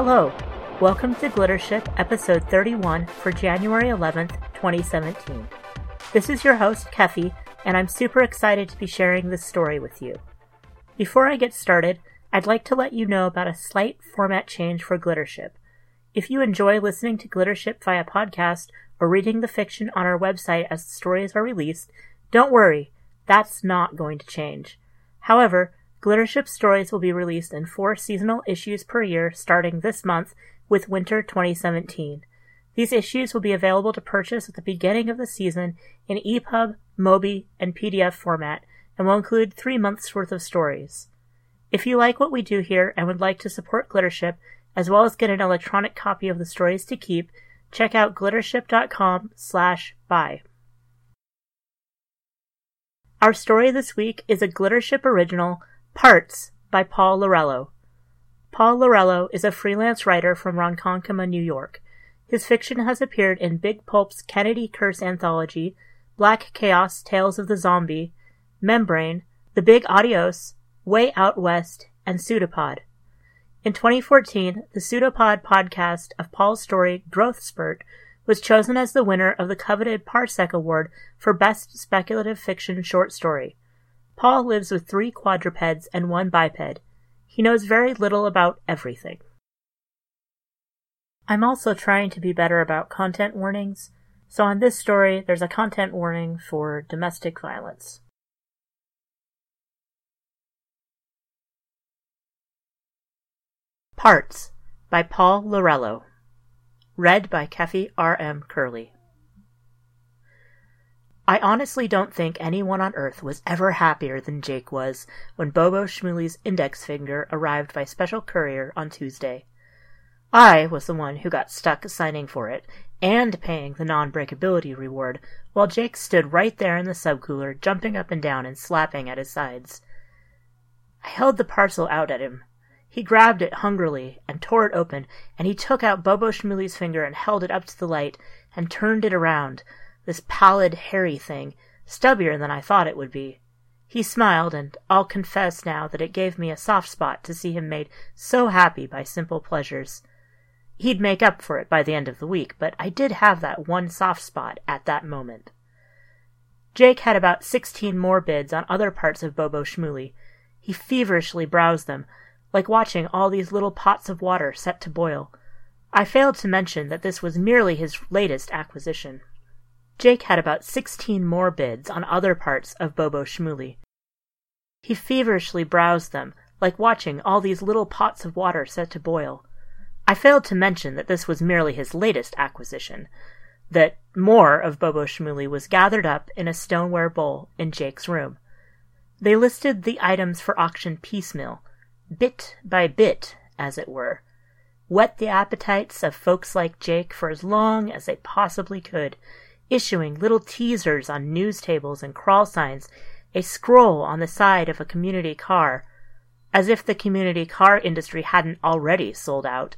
Hello, welcome to Glittership episode 31 for January 11th, 2017. This is your host, Keffy, and I'm super excited to be sharing this story with you. Before I get started, I'd like to let you know about a slight format change for Glittership. If you enjoy listening to Glittership via podcast or reading the fiction on our website as the stories are released, don't worry, that's not going to change. However, Glittership stories will be released in four seasonal issues per year starting this month with winter 2017. These issues will be available to purchase at the beginning of the season in EPUB, MOBI, and PDF format and will include three months worth of stories. If you like what we do here and would like to support Glittership, as well as get an electronic copy of the stories to keep, check out glittership.com slash buy. Our story this week is a Glittership original, Parts, by Paul Lorello. Paul Lorello is a freelance writer from Ronkonkoma, New York. His fiction has appeared in Big Pulp's Kennedy Curse anthology, Black Chaos Tales of the Zombie, Membrane, The Big Adios, Way Out West, and Pseudopod. In 2014, the Pseudopod podcast of Paul's story Growth Spurt was chosen as the winner of the coveted Parsec Award for Best Speculative Fiction Short Story. Paul lives with three quadrupeds and one biped. He knows very little about everything. I'm also trying to be better about content warnings, so on this story, there's a content warning for domestic violence. Parts by Paul Lorello. Read by Keffy R. M. Kehrli. I honestly don't think anyone on earth was ever happier than Jake was when Bobo Schmooley's index finger arrived by special courier on Tuesday. I was the one who got stuck signing for it and paying the non breakability reward, while Jake stood right there in the subcooler, jumping up and down and slapping at his sides. I held the parcel out at him, he grabbed it hungrily and tore it open, and he took out Bobo Schmooley's finger and held it up to the light and turned it around, this pallid, hairy thing, stubbier than I thought it would be. He smiled, and I'll confess now that it gave me a soft spot to see him made so happy by simple pleasures. He'd make up for it by the end of the week, but I did have that one soft spot at that moment. Jake had about sixteen more bids on other parts of Bobo Schmooley. He feverishly browsed them, like watching all these little pots of water set to boil. I failed to mention that this was merely his latest acquisition. Jake had about sixteen more bids on other parts of Bobo Schmooley. He feverishly browsed them, like watching all these little pots of water set to boil. I failed to mention that this was merely his latest acquisition, that more of Bobo Schmooley was gathered up in a stoneware bowl in Jake's room. They listed the items for auction piecemeal, bit by bit, as it were, whet the appetites of folks like Jake for as long as they possibly could, issuing little teasers on news tables and crawl signs, a scroll on the side of a community car, as if the community car industry hadn't already sold out.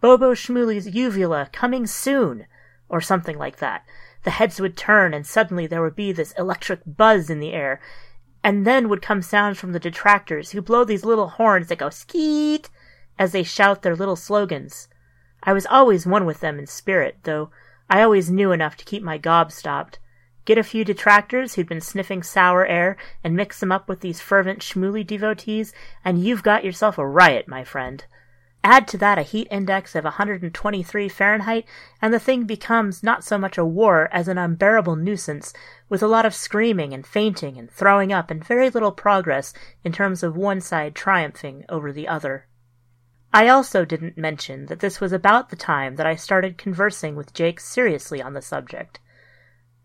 Bobo Schmooley's uvula coming soon, or something like that. The heads would turn, and suddenly there would be this electric buzz in the air, and then would come sounds from the detractors who blow these little horns that go skeet as they shout their little slogans. I was always one with them in spirit, though I always knew enough to keep my gob stopped. Get a few detractors who'd been sniffing sour air and mix them up with these fervent Schmooley devotees, and you've got yourself a riot, my friend. Add to that a heat index of 123 Fahrenheit, and the thing becomes not so much a war as an unbearable nuisance, with a lot of screaming and fainting and throwing up and very little progress in terms of one side triumphing over the other. I also didn't mention that this was about the time that I started conversing with Jake seriously on the subject.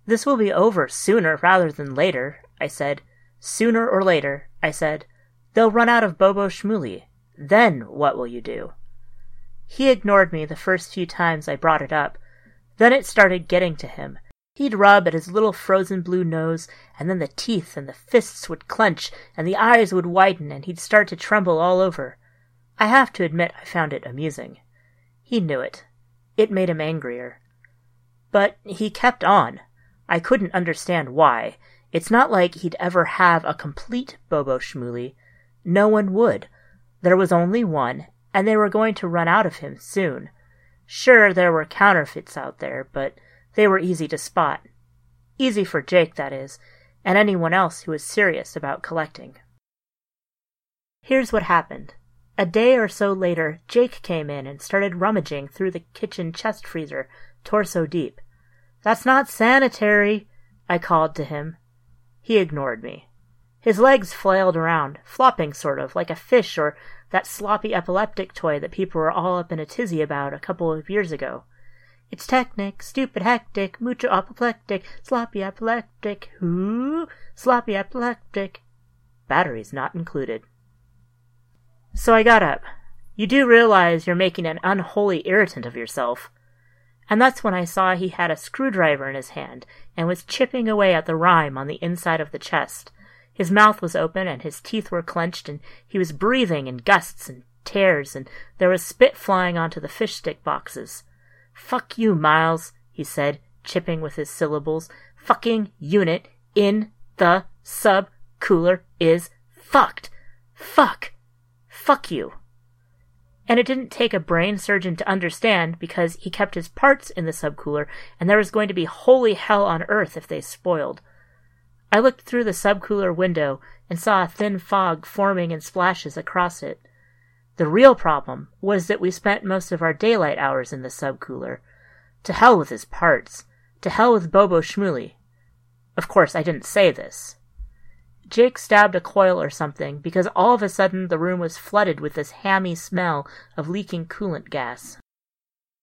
This will be over sooner rather than later, I said. Sooner or later, I said. They'll run out of Bobo Schmooley, then what will you do? He ignored me the first few times I brought it up. Then it started getting to him. He'd rub at his little frozen blue nose, and then the teeth and the fists would clench, and the eyes would widen, and he'd start to tremble all over. I have to admit I found it amusing. He knew it. It made him angrier. But he kept on. I couldn't understand why. It's not like he'd ever have a complete Bobo Schmooley. No one would. There was only one, and they were going to run out of him soon. Sure, there were counterfeits out there, but they were easy to spot. Easy for Jake, that is, and anyone else who was serious about collecting. Here's what happened. A day or so later, Jake came in and started rummaging through the kitchen chest freezer, torso deep. That's not sanitary, I called to him. He ignored me. His legs flailed around, flopping sort of, like a fish or that sloppy epileptic toy that people were all up in a tizzy about a couple of years ago. It's technic, stupid hectic, mucho apoplectic, sloppy epileptic, whoo, sloppy epileptic. Batteries not included. So I got up. You do realize you're making an unholy irritant of yourself. And that's when I saw he had a screwdriver in his hand and was chipping away at the rime on the inside of the chest. His mouth was open and his teeth were clenched and he was breathing in gusts and tears and there was spit flying onto the fish stick boxes. Fuck you, Miles, he said, chipping with his syllables. Fucking unit in the sub cooler is fucked. Fuck. Fuck you. And it didn't take a brain surgeon to understand because he kept his parts in the subcooler and there was going to be holy hell on earth if they spoiled. I looked through the subcooler window and saw a thin fog forming in splashes across it. The real problem was that we spent most of our daylight hours in the subcooler. To hell with his parts. To hell with Bobo Schmooley. Of course, I didn't say this. Jake stabbed a coil or something because all of a sudden the room was flooded with this hammy smell of leaking coolant gas.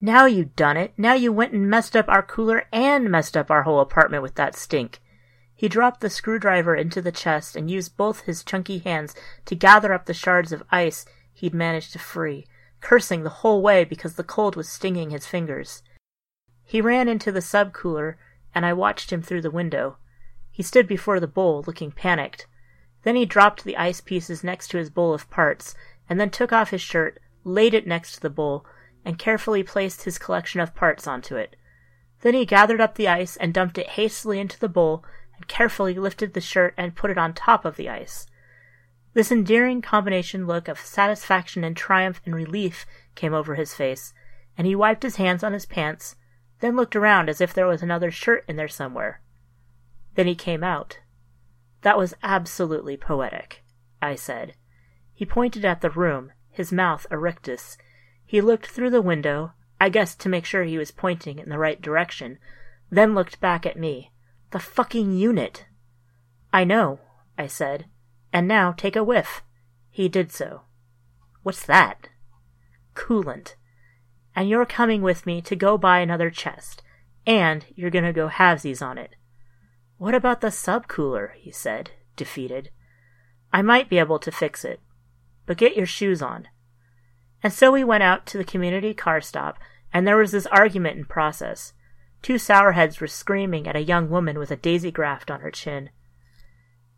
Now you done it. Now you went and messed up our cooler and messed up our whole apartment with that stink. He dropped the screwdriver into the chest and used both his chunky hands to gather up the shards of ice he'd managed to free, cursing the whole way because the cold was stinging his fingers. He ran into the sub cooler, and I watched him through the window. He stood before the bowl, looking panicked. Then he dropped the ice pieces next to his bowl of parts, and then took off his shirt, laid it next to the bowl, and carefully placed his collection of parts onto it. Then he gathered up the ice and dumped it hastily into the bowl, and carefully lifted the shirt and put it on top of the ice. This endearing combination look of satisfaction and triumph and relief came over his face, and he wiped his hands on his pants, then looked around as if there was another shirt in there somewhere. Then he came out. That was absolutely poetic, I said. He pointed at the room, his mouth a rictus. He looked through the window, I guessed to make sure he was pointing in the right direction, then looked back at me. The fucking unit! I know, I said. And now take a whiff. He did so. What's that? Coolant. And you're coming with me to go buy another chest. And you're gonna go halvesies on it. What about the subcooler? he said, defeated. I might be able to fix it. But get your shoes on. And so we went out to the community car stop, and there was this argument in process. Two sourheads were screaming at a young woman with a daisy graft on her chin.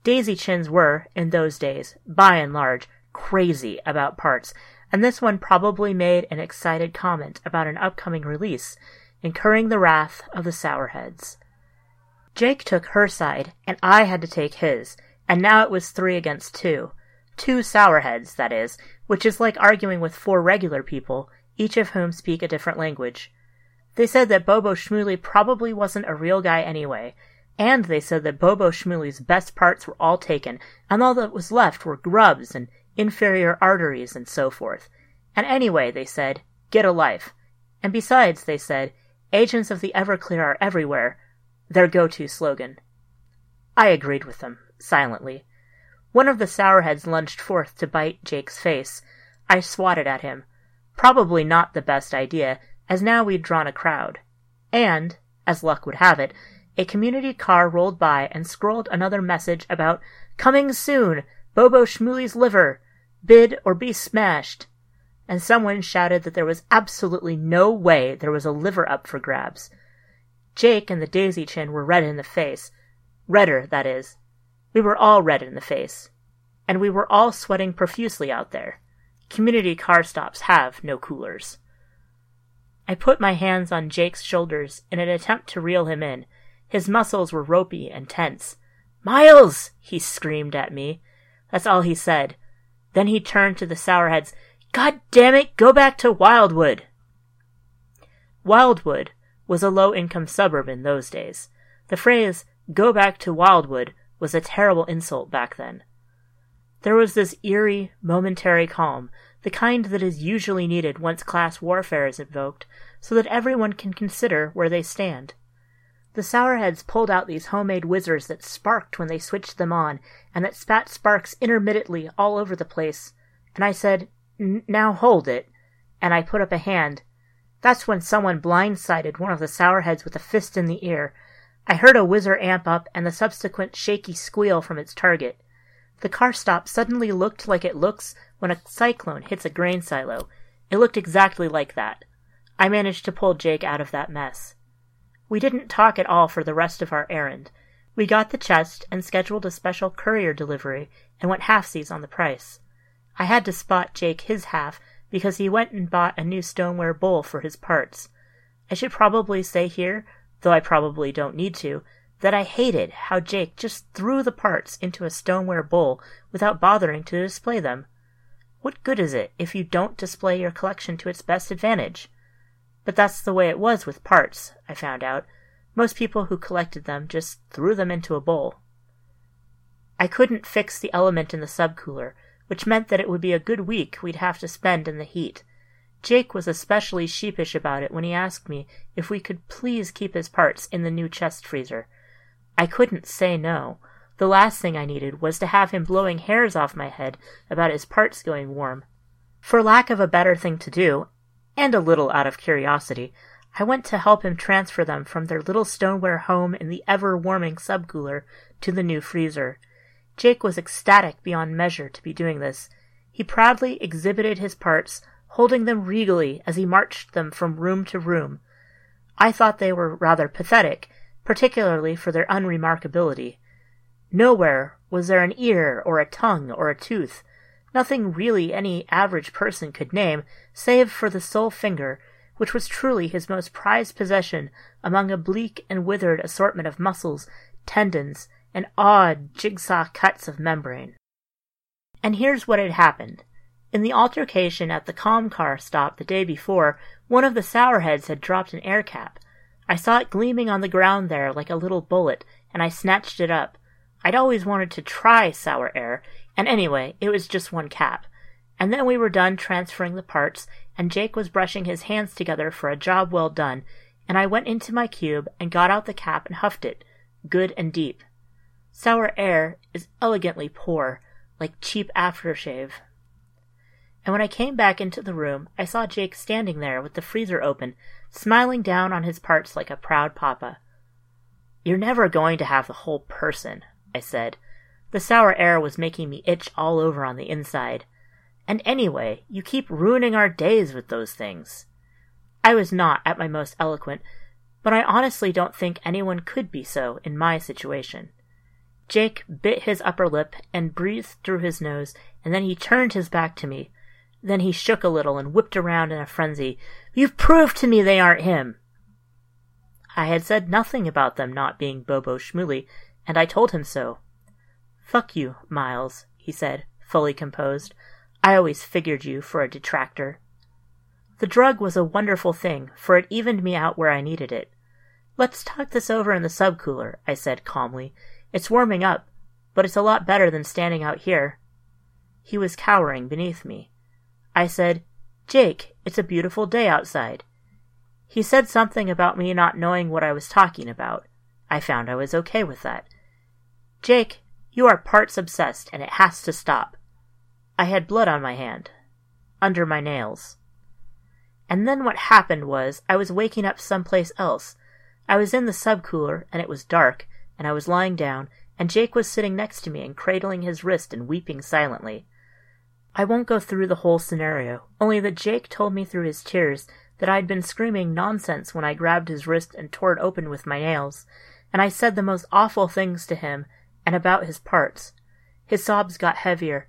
Daisy chins were, in those days, by and large, crazy about parts, and this one probably made an excited comment about an upcoming release, incurring the wrath of the sourheads. Jake took her side, and I had to take his, and now it was three against two. Two sourheads, that is, which is like arguing with four regular people, each of whom speak a different language. They said that Bobo Schmooley probably wasn't a real guy anyway, and they said that Bobo Schmooley's best parts were all taken, and all that was left were grubs and inferior arteries and so forth. And anyway, they said, get a life. And besides, they said, agents of the Everclear are everywhere, their go-to slogan. I agreed with them, silently. One of the sourheads lunged forth to bite Jake's face. I swatted at him. Probably not the best idea, as now we'd drawn a crowd. And, as luck would have it, a community car rolled by and scrolled another message about coming soon, Bobo Schmooley's liver, bid or be smashed. And someone shouted that there was absolutely no way there was a liver up for grabs. Jake and the daisy chin were red in the face. Redder, that is. We were all red in the face. And we were all sweating profusely out there. Community car stops have no coolers. I put my hands on Jake's shoulders in an attempt to reel him in. His muscles were ropey and tense. Miles! he screamed at me. That's all he said. Then he turned to the sourheads. God damn it, go back to Wildwood! Wildwood was a low income suburb in those days. The phrase, go back to Wildwood, was a terrible insult back then. There was this eerie, momentary calm, the kind that is usually needed once class warfare is invoked, so that everyone can consider where they stand. The Sourheads pulled out these homemade whizzers that sparked when they switched them on, and that spat sparks intermittently all over the place, and I said, Now hold it, and I put up a hand. That's when someone blindsided one of the Sourheads with a fist in the ear. I heard a whizzer amp up and the subsequent shaky squeal from its target. The car stop suddenly looked like it looks when a cyclone hits a grain silo. It looked exactly like that. I managed to pull Jake out of that mess. We didn't talk at all for the rest of our errand. We got the chest and scheduled a special courier delivery and went halfsies on the price. I had to spot Jake his half because he went and bought a new stoneware bowl for his parts. I should probably say here, though I probably don't need to, that I hated how Jake just threw the parts into a stoneware bowl without bothering to display them. What good is it if you don't display your collection to its best advantage? But that's the way it was with parts, I found out. Most people who collected them just threw them into a bowl. I couldn't fix the element in the subcooler, which meant that it would be a good week we'd have to spend in the heat. Jake was especially sheepish about it when he asked me if we could please keep his parts in the new chest freezer. I couldn't say no. The last thing I needed was to have him blowing hairs off my head about his parts going warm. For lack of a better thing to do, and a little out of curiosity, I went to help him transfer them from their little stoneware home in the ever warming subcooler to the new freezer. Jake was ecstatic beyond measure to be doing this. He proudly exhibited his parts, holding them regally as he marched them from room to room. I thought they were rather pathetic, particularly for their unremarkability. Nowhere was there an ear or a tongue or a tooth, nothing really any average person could name, save for the sole finger, which was truly his most prized possession among a bleak and withered assortment of muscles, tendons, and odd jigsaw cuts of membrane. And here's what had happened. In the altercation at the com car stop the day before, one of the sourheads had dropped an air cap, I saw it gleaming on the ground there like a little bullet, and I snatched it up. I'd always wanted to try sour air, and anyway, it was just one cap. And then we were done transferring the parts, and Jake was brushing his hands together for a job well done, and I went into my cube and got out the cap and huffed it, good and deep. Sour air is elegantly poor, like cheap aftershave. And when I came back into the room, I saw Jake standing there with the freezer open, smiling down on his parts like a proud papa. You're never going to have the whole person, I said. The sour air was making me itch all over on the inside. And anyway, you keep ruining our days with those things. I was not at my most eloquent, but I honestly don't think anyone could be so in my situation. Jake bit his upper lip and breathed through his nose, and then he turned his back to me, then he shook a little and whipped around in a frenzy. You've proved to me they aren't him! I had said nothing about them not being Bobo Schmooley, and I told him so. Fuck you, Miles, he said, fully composed. I always figured you for a detractor. The drug was a wonderful thing, for it evened me out where I needed it. Let's talk this over in the subcooler, I said calmly. It's warming up, but it's a lot better than standing out here. He was cowering beneath me. I said, Jake, it's a beautiful day outside. He said something about me not knowing what I was talking about. I found I was okay with that. Jake, you are parts obsessed, and it has to stop. I had blood on my hand. Under my nails. And then what happened was I was waking up someplace else. I was in the subcooler, and it was dark, and I was lying down, and Jake was sitting next to me and cradling his wrist and weeping silently. I won't go through the whole scenario, only that Jake told me through his tears that I'd been screaming nonsense when I grabbed his wrist and tore it open with my nails, and I said the most awful things to him and about his parts. His sobs got heavier.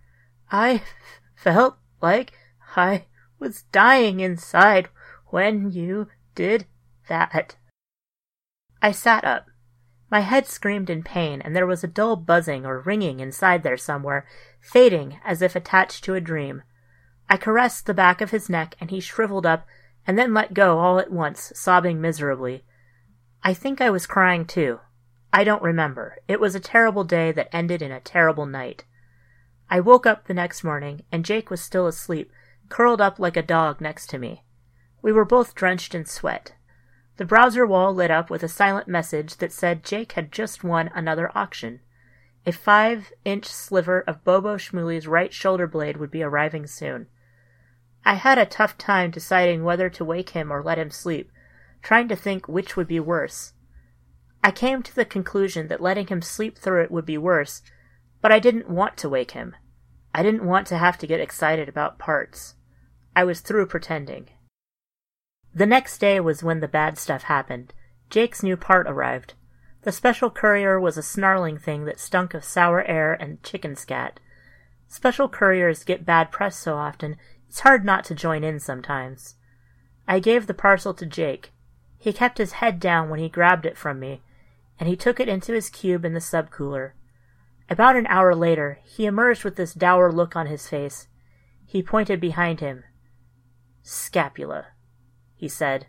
I felt like I was dying inside when you did that. I sat up. My head screamed in pain, and there was a dull buzzing or ringing inside there somewhere, fading as if attached to a dream. I caressed the back of his neck, and he shriveled up and then let go all at once, sobbing miserably. I think I was crying too. I don't remember. It was a terrible day that ended in a terrible night. I woke up the next morning, and Jake was still asleep, curled up like a dog next to me. We were both drenched in sweat. The browser wall lit up with a silent message that said Jake had just won another auction. A five inch sliver of Bobo Schmooley's right shoulder blade would be arriving soon. I had a tough time deciding whether to wake him or let him sleep, trying to think which would be worse. I came to the conclusion that letting him sleep through it would be worse, but I didn't want to wake him. I didn't want to have to get excited about parts. I was through pretending. The next day was when the bad stuff happened. Jake's new part arrived. The special courier was a snarling thing that stunk of sour air and chicken scat. Special couriers get bad press so often, it's hard not to join in sometimes. I gave the parcel to Jake. He kept his head down when he grabbed it from me, and he took it into his cube in the subcooler. About an hour later, he emerged with this dour look on his face. He pointed behind him. Scapula, he said.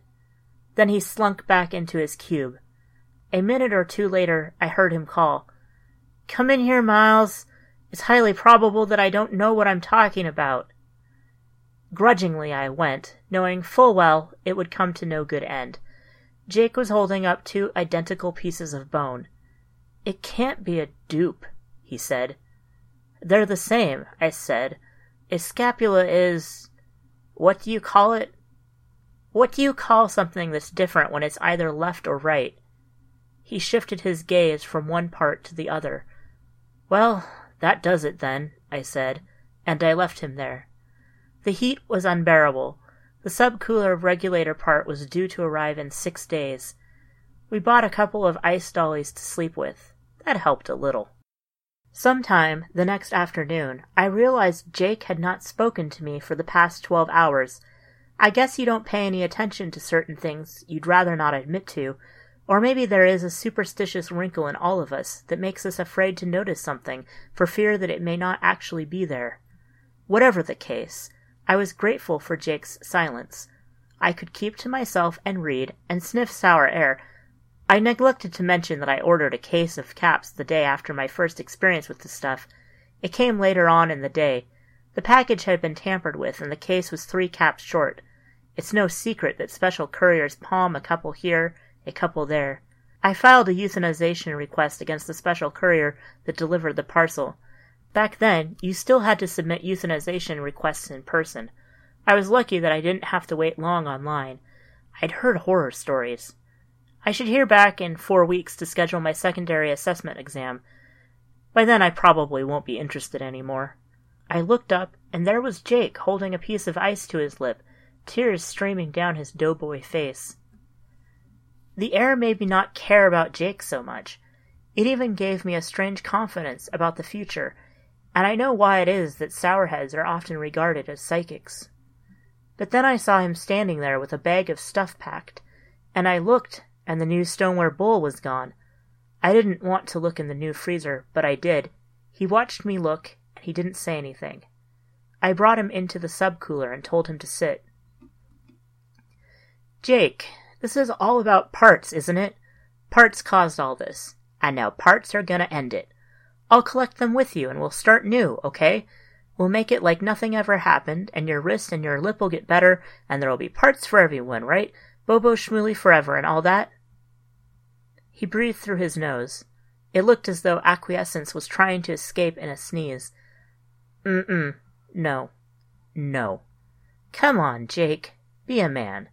Then he slunk back into his cube. A minute or two later, I heard him call, Come in here, Miles. It's highly probable that I don't know what I'm talking about. Grudgingly I went, knowing full well it would come to no good end. Jake was holding up two identical pieces of bone. It can't be a dupe, he said. They're the same, I said. A scapula is. What do you call it? What do you call something that's different when it's either left or right? He shifted his gaze from one part to the other. Well, that does it then, I said, and I left him there. The heat was unbearable. The subcooler regulator part was due to arrive in six days. We bought a couple of ice dollies to sleep with. That helped a little. Sometime the next afternoon, I realized Jake had not spoken to me for the past twelve hours. I guess you don't pay any attention to certain things you'd rather not admit to, or maybe there is a superstitious wrinkle in all of us that makes us afraid to notice something for fear that it may not actually be there. Whatever the case, I was grateful for Jake's silence. I could keep to myself and read and sniff sour air. I neglected to mention that I ordered a case of caps the day after my first experience with the stuff. It came later on in the day. The package had been tampered with, and the case was three caps short. It's no secret that special couriers palm a couple here, a couple there. I filed a euthanization request against the special courier that delivered the parcel. Back then, you still had to submit euthanization requests in person. I was lucky that I didn't have to wait long online. I'd heard horror stories. I should hear back in four weeks to schedule my secondary assessment exam. By then, I probably won't be interested anymore. I looked up, and there was Jake holding a piece of ice to his lip, tears streaming down his doughboy face. The air made me not care about Jake so much. It even gave me a strange confidence about the future and I know why it is that sourheads are often regarded as psychics. But then I saw him standing there with a bag of stuff packed, and I looked, and the new stoneware bowl was gone. I didn't want to look in the new freezer, but I did. He watched me look, and he didn't say anything. I brought him into the subcooler and told him to sit. Jake, this is all about parts, isn't it? Parts caused all this, and now parts are gonna end it. I'll collect them with you and we'll start new, okay? We'll make it like nothing ever happened, and your wrist and your lip will get better, and there'll be parts for everyone, right? Bobo Schmooley forever and all that? He breathed through his nose. It looked as though acquiescence was trying to escape in a sneeze. Mm-mm. No. No. Come on, Jake. Be a man.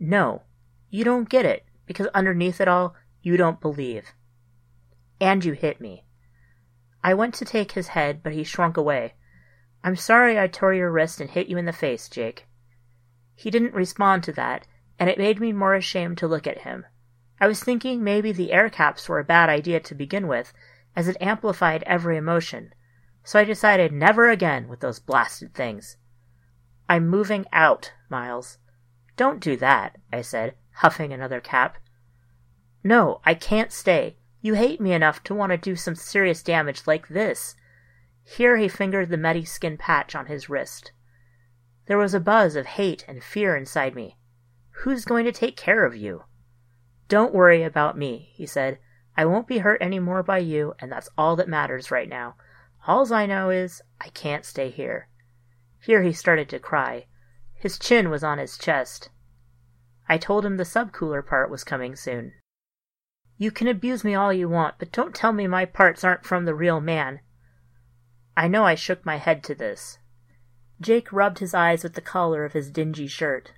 No. You don't get it, because underneath it all, you don't believe. And you hit me. I went to take his head, but he shrunk away. I'm sorry I tore your wrist and hit you in the face, Jake. He didn't respond to that, and it made me more ashamed to look at him. I was thinking maybe the air caps were a bad idea to begin with, as it amplified every emotion. So I decided never again with those blasted things. I'm moving out, Miles. Don't do that, I said, huffing another cap. No, I can't stay. You hate me enough to want to do some serious damage like this. Here he fingered the muddy skin patch on his wrist. There was a buzz of hate and fear inside me. Who's going to take care of you? Don't worry about me, he said. I won't be hurt any more by you, and that's all that matters right now. Alls I know is I can't stay here. Here he started to cry. His chin was on his chest. I told him the subcooler part was coming soon. You can abuse me all you want, but don't tell me my parts aren't from the real man. I know I shook my head to this. Jake rubbed his eyes with the collar of his dingy shirt.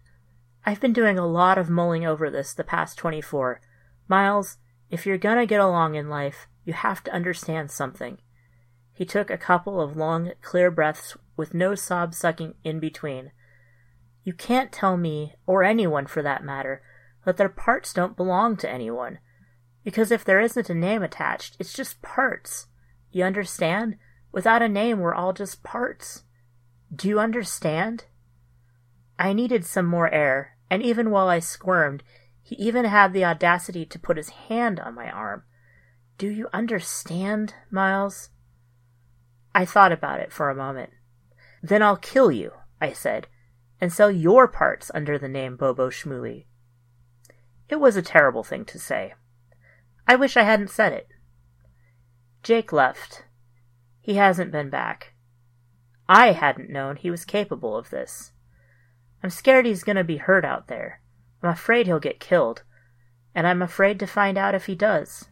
I've been doing a lot of mulling over this the past 24. Miles, if you're gonna get along in life, you have to understand something. He took a couple of long, clear breaths with no sob sucking in between. You can't tell me, or anyone for that matter, that their parts don't belong to anyone. Because if there isn't a name attached, it's just parts. You understand? Without a name, we're all just parts. Do you understand? I needed some more air, and even while I squirmed, he even had the audacity to put his hand on my arm. Do you understand, Miles? I thought about it for a moment. Then I'll kill you, I said, and sell your parts under the name Bobo Schmooley. It was a terrible thing to say. I wish I hadn't said it. Jake left. He hasn't been back. I hadn't known he was capable of this. I'm scared he's going to be hurt out there. I'm afraid he'll get killed, and I'm afraid to find out if he does.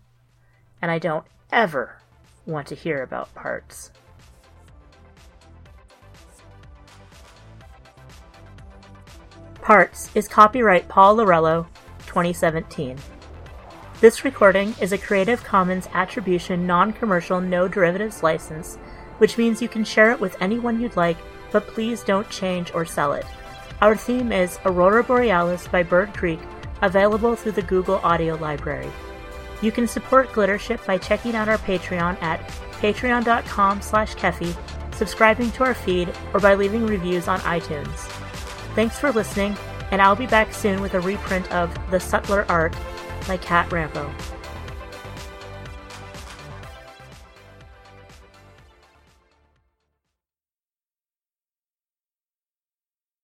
And I don't ever want to hear about parts. Parts is copyright Paul Lorello, 2017. This recording is a Creative Commons Attribution Non Commercial No Derivatives license, which means you can share it with anyone you'd like, but please don't change or sell it. Our theme is Aurora Borealis by Bird Creek, available through the Google Audio Library. You can support Glittership by checking out our Patreon at patreon.com slash Keffy, subscribing to our feed, or by leaving reviews on iTunes. Thanks for listening, and I'll be back soon with a reprint of The Subtler Art by Cat Rambo.